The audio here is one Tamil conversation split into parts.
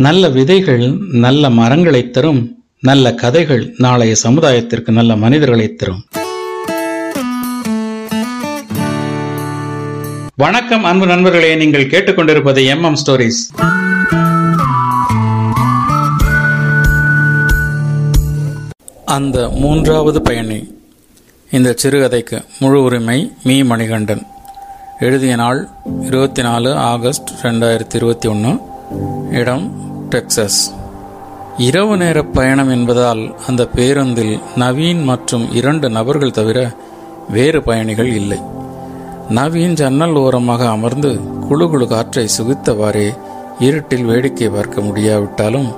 நல்ல விதைகள் நல்ல மரங்களைத் தரும் நல்ல கதைகள் நாளைய சமுதாயத்திற்கு நல்ல மனிதர்களை தரும். வணக்கம் அன்பு நண்பர்களே. நீங்கள் கேட்டுக்கொண்டிருப்பது எம் எம் ஸ்டோரிஸ். அந்த மூன்றாவது பயணி இந்த சிறுகதைக்கு முழு உரிமை மீ. மணிகண்டன். எழுதிய நாள் இருபத்தி நாலு ஆகஸ்ட் ரெண்டாயிரத்தி இருபத்தி ஒன்று இடம் டெக்சஸ். இரவு நேர பயணம் என்பதால் அந்த பேருந்தில் நவீன் மற்றும் இரண்டு நபர்கள் தவிர வேறு பயணிகள் இல்லை. நவீன் ஜன்னல் ஓரமாக அமர்ந்து குழு குழு காற்றை சுகித்தவாறே இருட்டில் வேடிக்கை பார்க்க முடியாவிட்டாலும்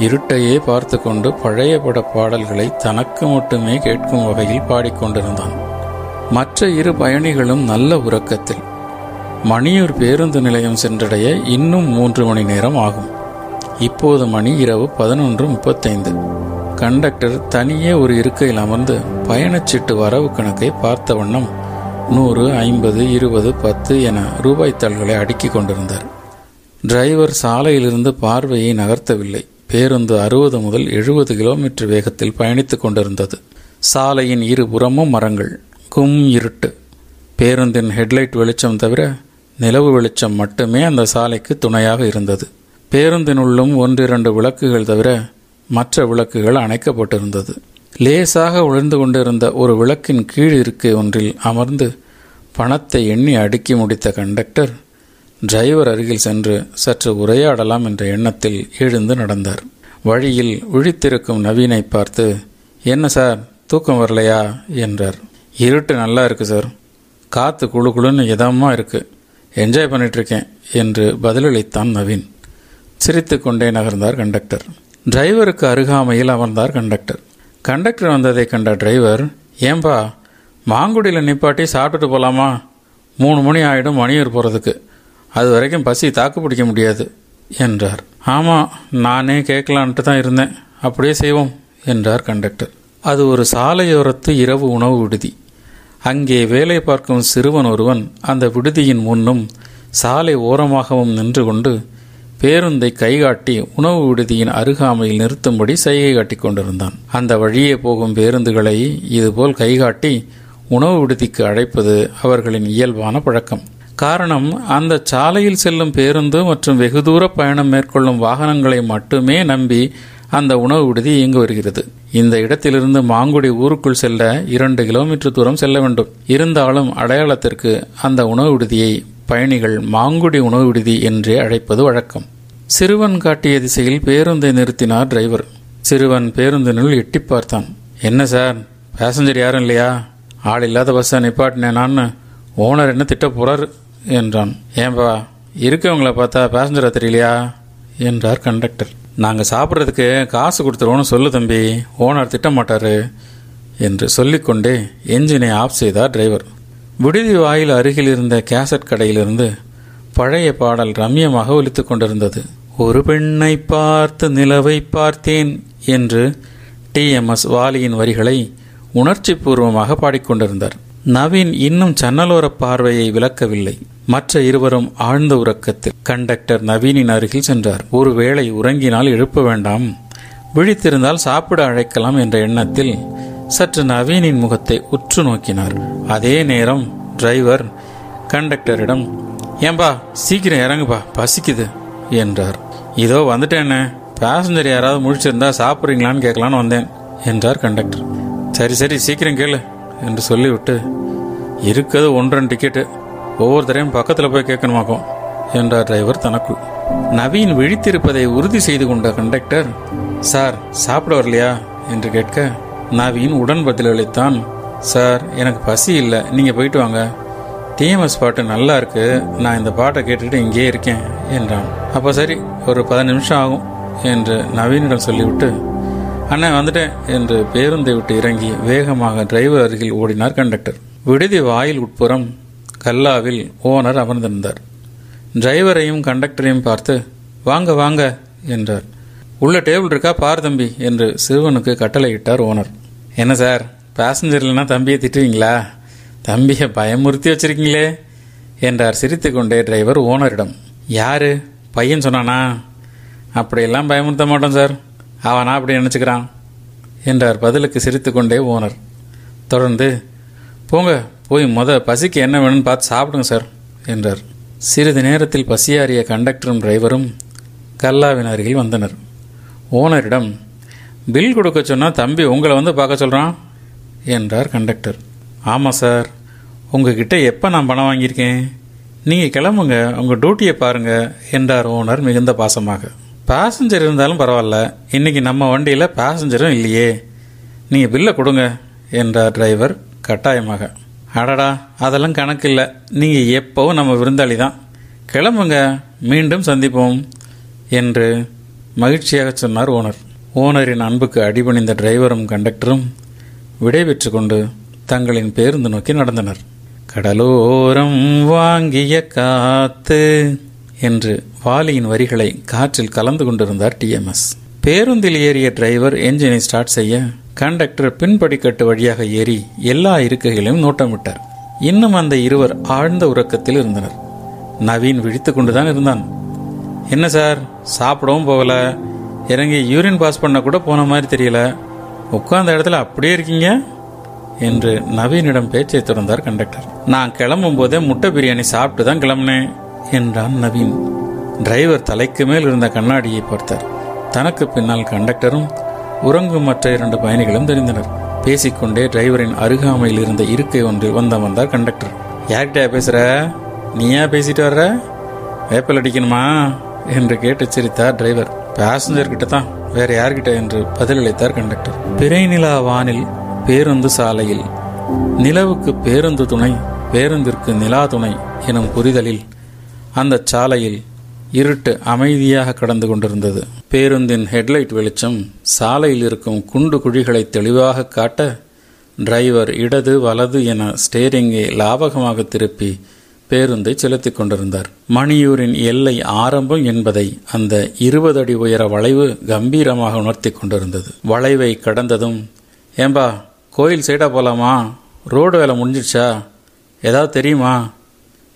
இருட்டையே பார்த்து கொண்டு பழைய பட பாடல்களை தனக்கு மட்டுமே கேட்கும் வகையில் பாடிக்கொண்டிருந்தான். மற்ற இரு பயணிகளும் நல்ல உறக்கத்தில். மணியூர் பேருந்து நிலையம் சென்றடைய இன்னும் மூன்று மணி நேரம் ஆகும். இப்போது மணி இரவு பதினொன்று முப்பத்தைந்து. கண்டக்டர் தனியே ஒரு இருக்கையில் அமர்ந்து பயணச்சீட்டு வரவு கணக்கை பார்த்த வண்ணம் நூறு ஐம்பது இருபது பத்து என ரூபாய் தாள்களை அடுக்கி கொண்டிருந்தார். டிரைவர் சாலையிலிருந்து பார்வையை நகர்த்தவில்லை. பேருந்து அறுபது முதல் எழுபது கிலோமீட்டர் வேகத்தில் பயணித்துக் கொண்டிருந்தது. சாலையின் இருபுறமும் மரங்கள் கும் இருட்டு. பேருந்தின் ஹெட்லைட் வெளிச்சம் தவிர நிலவு வெளிச்சம் மட்டுமே அந்த சாலைக்கு துணையாக இருந்தது. பேருந்தினுள்ளும் ஒன்றிரண்டு விளக்குகள் தவிர மற்ற விளக்குகள் அணைக்கப்பட்டிருந்தது. லேசாக உழந்து கொண்டிருந்த ஒரு விளக்கின் கீழ் இருக்கை ஒன்றில் அமர்ந்து பணத்தை எண்ணி அடுக்கி முடித்த கண்டக்டர் டிரைவர் அருகில் சென்று சற்று உரையாடலாம் என்ற எண்ணத்தில் எழுந்து நடந்தார். வழியில் விழித்திருக்கும் நவீனை பார்த்து என்ன சார் தூக்கம் வரலையா? என்றார். இருட்டு நல்லா இருக்கு சார். காற்று குழு குழுன்னு இதமாக இருக்கு. என்ஜாய் பண்ணிட்டு இருக்கேன் என்று பதிலளித்தான் நவீன். சிரித்து கொண்டே நகர்ந்தார் கண்டக்டர் டிரைவருக்கு அருகாமையில் அமர்ந்தார் கண்டக்டர் கண்டக்டர் வந்ததை கண்ட டிரைவர் ஏம்பா மாங்குடியில் நிப்பாட்டி சாப்பிட்டுட்டு போகலாமா மூணு மணி ஆகிடும் மணியூர் போகிறதுக்கு அது வரைக்கும் பசி தாக்கு பிடிக்க முடியாது என்றார். ஆமாம் நானே கேட்கலான்ட்டு தான் இருந்தேன். அப்படியே செய்வோம் என்றார் கண்டக்டர் அது ஒரு சாலையோரத்து இரவு உணவு விடுதி. அங்கே வேலை பார்க்கும் சிறுவன் ஒருவன் அந்த விடுதியின் முன்னும் சாலை ஓரமாகவும் நின்று கொண்டு பேருந்தை கைகாட்டி உணவு விடுதியின் அருகாமையில் நிறுத்தும்படி சைகை காட்டிக் கொண்டிருந்தான். அந்த வழியே போகும் பேருந்துகளை இதுபோல் கைகாட்டி உணவு விடுதிக்கு அழைப்பது அவர்களின் இயல்பான பழக்கம். காரணம் அந்த சாலையில் செல்லும் பேருந்து மற்றும் வெகு தூர பயணம் மேற்கொள்ளும் வாகனங்களை மட்டுமே நம்பி அந்த உணவு விடுதி இயங்கி வருகிறது. இந்த இடத்திலிருந்து மாங்குடி ஊருக்குள் செல்ல இரண்டு கிலோமீட்டர் தூரம் செல்ல வேண்டும். இருந்தாலும் அடையாளத்திற்கு அந்த உணவு விடுதியை பயணிகள் மாங்குடி உணவு விடுதி என்றே அழைப்பது வழக்கம். சிறுவன் காட்டிய திசையில் பேருந்தை நிறுத்தினார் டிரைவர். சிறுவன் பேருந்தினுள் எட்டி பார்த்தான். என்ன சார்? பேசஞ்சர் யாரும் இல்லையா? ஆள் இல்லாத பஸ்ஸை நிப்பாட்டினேனான்னு ஓனர் என்ன திட்ட போறாரு? என்றான். ஏன்பா இருக்கவங்கள பார்த்தா பேசஞ்சரா தெரியலையா? என்றார் கண்டக்டர் நாங்கள் சாப்பிட்றதுக்கு காசு கொடுத்துருவோன்னு சொல்லு தம்பி. ஓனர் திட்டமாட்டாரு என்று சொல்லிக்கொண்டே என்ஜினை ஆஃப் செய்தார் டிரைவர் விடுதி வாயில் அருகில் இருந்த கேசட் கடையிலிருந்து பழைய பாடல் ரம்யமாக ஒலித்து கொண்டிருந்தது. ஒரு பெண்ணை பார்த்து நிலவை பார்த்தேன் என்று டிஎம்எஸ் வாலியின் வரிகளை உணர்ச்சி பூர்வமாக பாடிக்கொண்டிருந்தார் நவீன் இன்னும் சன்னலோர பார்வையை விளக்கவில்லை. மற்ற இருவரும் ஆழ்ந்த உறக்கத்தில் கண்டக்டர் நவீனின் அருகில் சென்றார். ஒருவேளை உறங்கினால் எழுப்ப வேண்டாம். விழித்திருந்தால் சாப்பிட அழைக்கலாம் என்ற எண்ணத்தில் சற்று நவீனின் முகத்தை உற்று நோக்கினார். அதே நேரம் டிரைவர் கண்டக்டரிடம் ஏன்பா சீக்கிரம் இறங்குப்பா பசிக்குது என்றார். இதோ வந்துட்டேன்னு பேசஞ்சர் யாராவது முழிச்சிருந்தா சாப்பிட்றீங்களான்னு கேட்கலான்னு வந்தேன் என்றார் கண்டக்டர். சரி சரி சீக்கிரம் கேளு என்று சொல்லிவிட்டு இருக்கிறது ஒன்றரை டிக்கெட்டு ஒவ்வொருத்தரையும் பக்கத்தில் போய் கேட்கணுமாக்கும் என்றார் டிரைவர் தனக்குள். நவீன் விழித்திருப்பதை உறுதி செய்து கொண்ட கண்டக்டர் சார் சாப்பிட வரலையா? என்று கேட்க நவீன் உடன் பதிலளித்தான் சார் எனக்கு பசி இல்லை. நீங்கள் போயிட்டு வாங்க. டிஎம்எஸ் பாட்டு நல்லா இருக்கு. நான் இந்த பாட்டை கேட்டுட்டு இங்கேயே இருக்கேன் என்றான். அப்போ சரி ஒரு பதினஞ்சு நிமிஷம் ஆகும் என்று நவீனிடம் சொல்லிவிட்டு அண்ணன் வந்துட்டேன் என்று பேருந்தை விட்டு இறங்கி வேகமாக டிரைவர் அருகில் ஓடினார் கண்டக்டர். விடுதி வாயில் உட்புறம் கல்லாவில் ஓனர் அமர்ந்திருந்தார். டிரைவரையும் கண்டக்டரையும் பார்த்து வாங்க வாங்க என்றார். உள்ள டேபிள் இருக்கா? பார் தம்பி என்று சிறுவனுக்கு கட்டளையிட்டார் ஓனர். என்ன சார் பேசஞ்சர் இல்லைன்னா தம்பியை திட்டுவீங்களா தம்பியை பயமுறுத்தி வச்சிருக்கீங்களே என்றார் சிரித்துக்கொண்டே டிரைவர் ஓனரிடம். யாரு? பையன் சொன்னானா? அப்படியெல்லாம் பயமுறுத்த மாட்டோம் சார். அவனா அப்படி நினச்சிக்கிறான் என்றார் பதிலுக்கு சிரித்துக்கொண்டே ஓனர். தொடர்ந்து போங்க போய் மொத பசிக்கு என்ன வேணும்னு பார்த்து சாப்பிடுங்க சார் என்றார். சிறிது நேரத்தில் பசியாறிய கண்டக்டரும் டிரைவரும் கல்லாவின் அருகில் வந்தனர். ஓனரிடம் பில் கொடுக்க சொன்னால் தம்பி உங்களை வந்து பார்க்க சொல்கிறான் என்றார் கண்டக்டர். ஆமாம் சார். உங்ககிட்ட எப்போ நான் பணம் வாங்கியிருக்கேன்? நீங்கள் கிளம்புங்க. உங்கள் டியூட்டியை பாருங்கள் என்றார் ஓனர் மிகுந்த பாசமாக. பேசஞ்சர் இருந்தாலும் பரவாயில்ல. இன்றைக்கி நம்ம வண்டியில் பேசஞ்சரும் இல்லையே. நீங்கள் பில்லை கொடுங்க என்றார் டிரைவர் கட்டாயமாக. அடடா அதெல்லாம் கணக்கு இல்லை. நீங்கள் எப்போவும் நம்ம விருந்தாளி தான் கிளம்புங்க. மீண்டும் சந்திப்போம் என்று மகிழ்ச்சியாக சொன்னார் ஓனர். ஓனரின் அன்புக்கு அடிபணிந்த டிரைவரும் கண்டக்டரும் விடைபெற்று கொண்டு தங்களின் பேருந்து நோக்கி நடந்தனர். கடலோரம் வாங்கிய காத்து என்று வாலியின் வரிகளை காற்றில் கலந்து கொண்டிருந்தார் டிஎம்எஸ் பேருந்தில் ஏறிய டிரைவர் என்ஜினை ஸ்டார்ட் செய்ய கண்டக்டர் பின்படிக்கட்டு வழியாக ஏறி எல்லா இருக்கைகளையும் நோட்டமிட்டார். இன்னும் அந்த இருவர் ஆழ்ந்த உறக்கத்தில் இருந்தனர். நவீன் விழித்து கொண்டுதான் இருந்தான். என்ன சார்? சாப்பிடவும் போகல. இறங்கி யூரின் பாஸ் பண்ண கூட போன மாதிரி தெரியல. உட்கார்ந்த இடத்துல அப்படியே இருக்கீங்க? என்று நவீனிடம் பேச்சை தொடர்ந்தார் கண்டக்டர் நான் கிளம்பும் போதே முட்டை பிரியாணி சாப்பிட்டு தான் கிளம்புனேன் என்றான் நவீன். டிரைவர் தலைக்கு மேல் இருந்த கண்ணாடியை பார்த்தார். தனக்கு பின்னால் கண்டக்டரும் உறங்கும் மற்ற இரண்டு பயணிகளும் தெரிந்தனர். பேசிக்கொண்டே டிரைவரின் அருகாமையில் இருந்த இருக்கை ஒன்றில் வந்த வந்தார் கண்டக்டர் யார்கிட்டயா பேசுற? நீயா பேசிட்டு வர்ற? வேப்பல் அடிக்கணுமா? என்று கேட்டு சிரித்தார் டிரைவர் பேசஞ்சர் கிட்ட தான் வேற யார்கிட்ட என்று பதிலளித்தார் கண்டக்டர் பிறை நிலா வானில் பேருந்து சாலையில் நிலவுக்கு பேருந்து துணை பேருந்திற்கு நிலா துணை எனும் புரிதலில் அந்த சாலையில் இருட்டு அமைதியாக கடந்து கொண்டிருந்தது. பேருந்தின் ஹெட்லைட் வெளிச்சம் சாலையில் இருக்கும் குண்டு குழிகளை தெளிவாக காட்ட டிரைவர் இடது வலது என ஸ்டேரிங்கை லாபகமாக திருப்பி பேருந்தை செலுத்திக் கொண்டிருந்தார். மணியூரின் எல்லை ஆரம்பம் என்பதை அந்த இருபது அடி உயர வளைவு கம்பீரமாக உணர்த்தி கொண்டிருந்தது. வளைவை கடந்ததும் ஏம்பா கோயில் சைடா போலாமா? ரோடு வேலை முடிஞ்சிடுச்சா ஏதாவது தெரியுமா?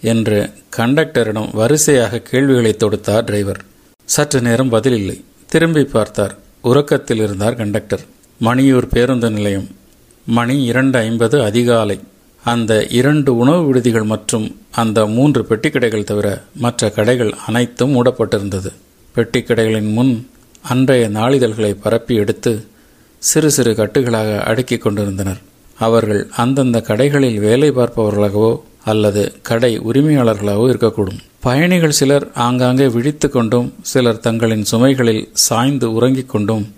என்று கண்டக்டரிடம் வரிசையாக கேள்விகளை தொடுத்தார் டிரைவர். சற்று நேரம் பதில் இல்லை. திரும்பி பார்த்தார். உறக்கத்தில் இருந்தார் கண்டக்டர். மணியூர் பேருந்து நிலையம். மணி இரண்டு ஐம்பது அதிகாலை. அந்த இரண்டு உணவு விடுதிகள் மற்றும் அந்த மூன்று பெட்டிக்கடைகள் தவிர மற்ற கடைகள் அனைத்தும் மூடப்பட்டிருந்தது. பெட்டி கடைகளின் முன் அன்றைய நாளிதழ்களை பரப்பி எடுத்து சிறு சிறு கட்டுகளாக அடுக்கிக் கொண்டிருந்தனர். அவர்கள் அந்தந்த கடைகளில் வேலை பார்ப்பவர்களாகவோ அல்லது கடை உரிமையாளர்களாகவோ இருக்கக்கூடும். பயணிகள் சிலர் ஆங்காங்கே விழித்து கொண்டும் சிலர் தங்களின் சுமைகளில் சாய்ந்து உறங்கிக் கொண்டும்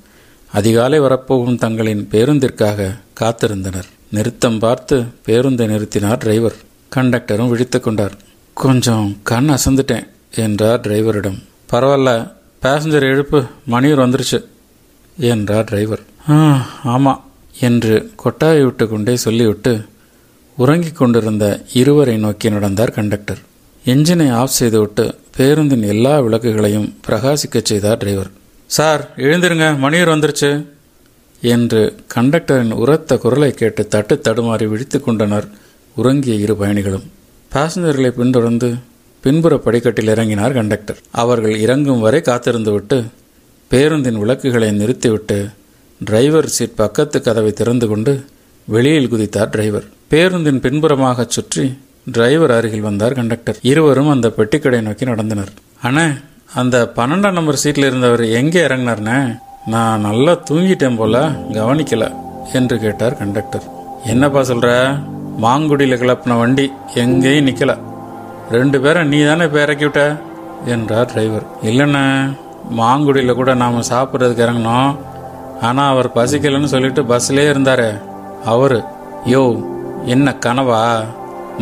அதிகாலை வரப்போகும் தங்களின் பேருந்திற்காக காத்திருந்தனர். நிறுத்தம் பார்த்து பேருந்தை நிறுத்தினார் டிரைவர். கண்டக்டரும் விழித்து கொண்டார். கொஞ்சம் கண் அசந்துட்டேன் என்றார் டிரைவரிடம். பரவாயில்ல பேசஞ்சர் எழுப்பு மணியூர் வந்துருச்சு என்றார் டிரைவர். ஆ ஆமாம் என்று கொட்டாயை விட்டு கொண்டே சொல்லிவிட்டு உறங்கிக் கொண்டிருந்த இருவரை நோக்கி நடந்தார் கண்டக்டர். என்ஜினை ஆஃப் செய்துவிட்டு பேருந்தின் எல்லா விளக்குகளையும் பிரகாசிக்கச் செய்தார் டிரைவர். சார் எழுந்திருங்க மணியூர் வந்துருச்சு. என்று கண்டக்டரின் உரத்த குரலை கேட்டு தட்டு தடுமாறி விழித்து கொண்டனர் உறங்கிய இரு பயணிகளும். பாசஞ்சர்களை பின்தொடர்ந்து பின்புற படிக்கட்டில் இறங்கினார் கண்டக்டர். அவர்கள் இறங்கும் வரை காத்திருந்துவிட்டு பேருந்தின் விளக்குகளை நிறுத்திவிட்டு டிரைவர் சீட் பக்கத்து கதவை திறந்து கொண்டு வெளியில் குதித்தார் டிரைவர். பேருந்தின் பின்புறமாக சுற்றி டிரைவர் அருகில் வந்தார் கண்டக்டர். இருவரும் அந்த பெட்டிக்கடை நோக்கி நடந்தனர். அண்ணே அந்த பன்னெண்டாம் நம்பர் சீட்டில் இருந்தவர் எங்கே இறங்கினார்ண்ணே? நான் நல்லா தூங்கிட்டேன் போல கவனிக்கல என்று கேட்டார் கண்டக்டர் என்னப்பா சொல்ற? மாங்குடியில் கிளப்பின வண்டி எங்கேயும் நிக்கல. ரெண்டு பேரும் நீ தானே இப்போ இறக்கி விட்ட? என்றார் டிரைவர் இல்லைண்ணே மாங்குடியில் கூட நாம் சாப்பிட்றதுக்கு இறங்கினோம். ஆனால் அவர் பசிக்கலைன்னு சொல்லிட்டு பஸ்லேயே இருந்தார். அவர் யோ என்ன கனவா?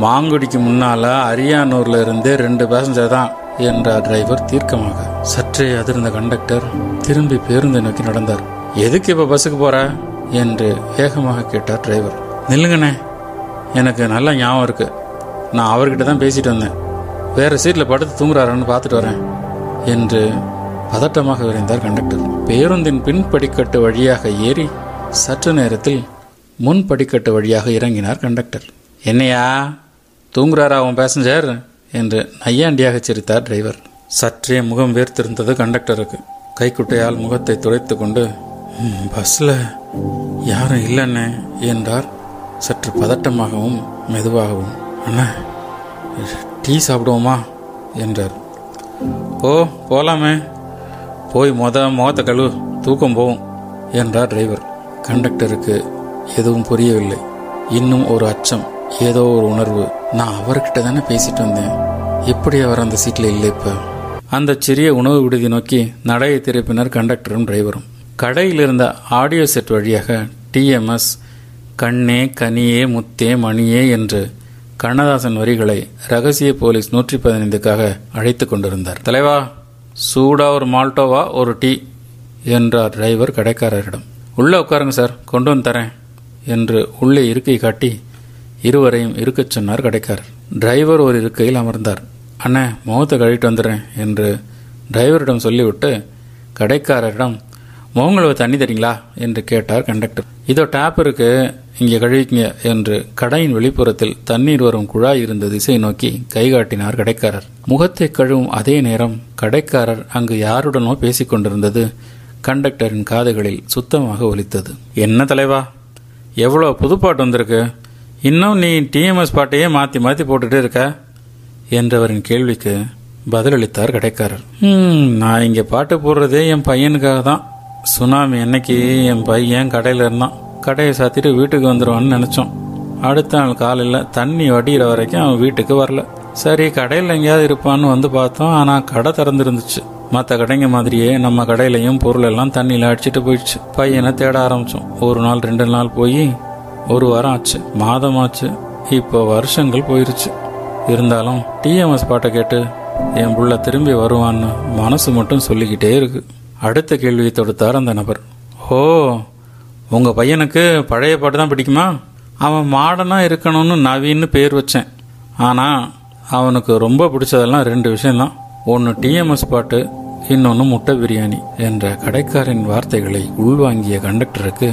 மாங்குடிக்கு முன்னால் அரியானூரில் இருந்து ரெண்டு பேசஞ்சர் தான். என்றார் டிரைவர் தீர்க்கமாக. சற்றே அதிர்ந்த கண்டக்டர் திரும்பி பேருந்தை நோக்கி நடந்தார். எதுக்கு இப்ப பஸ்ஸுக்கு போற? என்று வேகமாக கேட்டார் டிரைவர். நில்லுங்கண்ணே எனக்கு நல்ல ஞாபகம் இருக்கு. நான் அவர்கிட்ட தான் பேசிட்டு வந்தேன். வேற சீட்ல படுத்து தூங்குறாரான்னு பார்த்துட்டு வரேன் என்று பதட்டமாக விரைந்தார் கண்டக்டர். பேருந்தின் பின் படிக்கட்டு வழியாக ஏறி சற்று நேரத்தில் முன் படிக்கட்டு வழியாக இறங்கினார் கண்டக்டர். என்னையா? தூங்குறாரா உன் பேசஞ்சர் என்று நையாண்டியாக சிரித்தார் டிரைவர். சற்றே முகம் வேர்த்திருந்தது கண்டக்டருக்கு. கைக்குட்டையால் முகத்தை துடைத்து கொண்டு பஸ்ல யாரும் இல்லைண்ணே என்றார். சற்று பதட்டமாகவும் மெதுவாகவும் அண்ணா டீ சாப்பிடுவோமா? என்றார். ஓ போலாமே. போய் மொத முகத்தை கழுவு தூக்கம் போகும் என்றார் டிரைவர். கண்டக்டருக்கு எதுவும் புரியவில்லை. இன்னும் ஒரு அச்சம் ஏதோ ஒரு உணர்வு. நான் அவர்கிட்ட தானே பேசிட்டு வந்தேன். எப்படி அவர் அந்த சீட்டில் இல்லை இப்போ. அந்த சிறிய உணவு விடுதி நோக்கி நடையை திருப்பினர் கண்டக்டரும் டிரைவரும். கடையில் இருந்த ஆடியோ செட் வழியாக டிஎம்எஸ் கண்ணே கனியே முத்தே மணியே என்று கண்ணதாசன் வரிகளை ரகசிய போலீஸ் நூற்றி பதினைந்துக்காக அழைத்து கொண்டிருந்தார். தலைவா சூடா ஒரு மால்டோவா ஒரு டீ என்றார் டிரைவர் கடைக்காரரிடம். உள்ளே உட்காருங்க சார் கொண்டு வந்து தரேன் என்று உள்ளே இருக்கை காட்டி இருவரையும் இருக்கச் சொன்னார் கடைக்காரர். டிரைவர் ஒரு இருக்கையில் அமர்ந்தார். அண்ணே முகத்தை கழுவிட்டு வந்துடுறேன் என்று டிரைவரிடம் சொல்லிவிட்டு கடைக்காரரிடம் முகங்களுக்கு தண்ணி தரீங்களா? என்று கேட்டார் கண்டக்டர். இதோ டேப் இருக்கு இங்கே கழுவிக்கங்க என்று கடையின் வெளிப்புறத்தில் தண்ணீர் வரும் குழாய் இருந்த திசை நோக்கி கை காட்டினார் கடைக்காரர். முகத்தை கழுவும் அதே நேரம் கடைக்காரர் அங்கு யாருடனோ பேசிக் கொண்டிருந்தது கண்டக்டரின் காதுகளில் சுத்தமாக ஒலித்தது. என்ன தலைவா? எவ்வளோ புதுப்பாட்டு வந்திருக்கு. இன்னும் நீ டிஎம்எஸ் பாட்டையே மாற்றி மாற்றி போட்டுகிட்டே இருக்க. என்றவரின் கேள்விக்கு பதிலளித்தார் கடைக்காரர். "ம், நான் இங்கே பாட்டு போடுறதே என் பையனுக்காக தான். சுனாமி அன்னைக்கு என் பையன் கடையில் இருந்தான். கடையை சாத்திட்டு வீட்டுக்கு வந்துடுவான்னு நினச்சோம். அடுத்த நாள் காலையில் தண்ணி வடிகிற வரைக்கும் அவன் வீட்டுக்கு வரல. சரி கடையில் எங்கேயாவது இருப்பான்னு வந்து பார்த்தோம். ஆனால் கடை திறந்துருந்துச்சு. மற்ற கடைங்க மாதிரியே நம்ம கடையிலையும் பொருள் எல்லாம் தண்ணியில் அடிச்சிட்டு போயிடுச்சு. பையனை தேட ஆரம்பித்தோம் ஒரு நாள் ரெண்டு நாள் போய் ஒரு வாரம் ஆச்சு. மாதம் ஆச்சு. இப்போ வருஷங்கள் போயிருச்சு. இருந்தாலும் டிஎம்எஸ் பாட்டை கேட்டு என் புள்ள திரும்பி வருவான்னு மனசு மட்டும் சொல்லிக்கிட்டே இருக்கு. அடுத்த கேள்வியை தொடுத்தார் அந்த நபர். ஓ உங்கள் பையனுக்கு பழைய பாட்டு தான் பிடிக்குமா? அவன் மாடனாக இருக்கணும்னு நவீன்னு பேர் வச்சேன். ஆனால் அவனுக்கு ரொம்ப பிடிச்சதெல்லாம் ரெண்டு விஷயம்தான். ஒன்று டிஎம்எஸ் பாட்டு இன்னொன்று முட்டை பிரியாணி என்ற கடைக்காரின் வார்த்தைகளை உள்வாங்கிய கண்டக்டருக்கு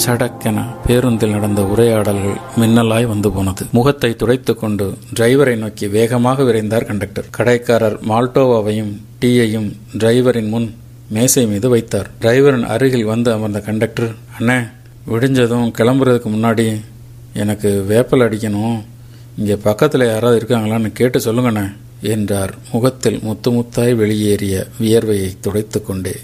சடக்கென பேருந்தில் நடந்த உரையாடல்கள் மின்னலாய் வந்து போனது. முகத்தை துடைத்து கொண்டு டிரைவரை நோக்கி வேகமாக விரைந்தார் கண்டக்டர். கடைக்காரர் மால்டோவாவையும் டீயையும் டிரைவரின் முன் மேசை மீது வைத்தார். டிரைவரின் அருகில் வந்து அமர்ந்த கண்டக்டர் அண்ணே விடிஞ்சதும் கிளம்புறதுக்கு முன்னாடி எனக்கு வேப்பல் அடிக்கணும். இங்கே பக்கத்தில் யாராவது இருக்காங்களான்னு கேட்டு சொல்லுங்கண்ணே என்றார். முகத்தில் முத்து முத்தாய் வெளியேறிய வியர்வையை துடைத்து கொண்டே